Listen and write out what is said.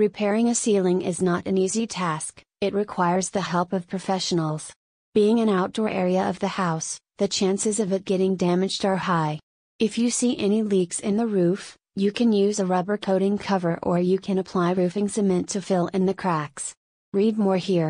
Repairing a ceiling is not an easy task, it requires the help of professionals. Being an outdoor area of the house, the chances of it getting damaged are high. If you see any leaks in the roof, you can use a rubber coating cover or you can apply roofing cement to fill in the cracks. Read more here.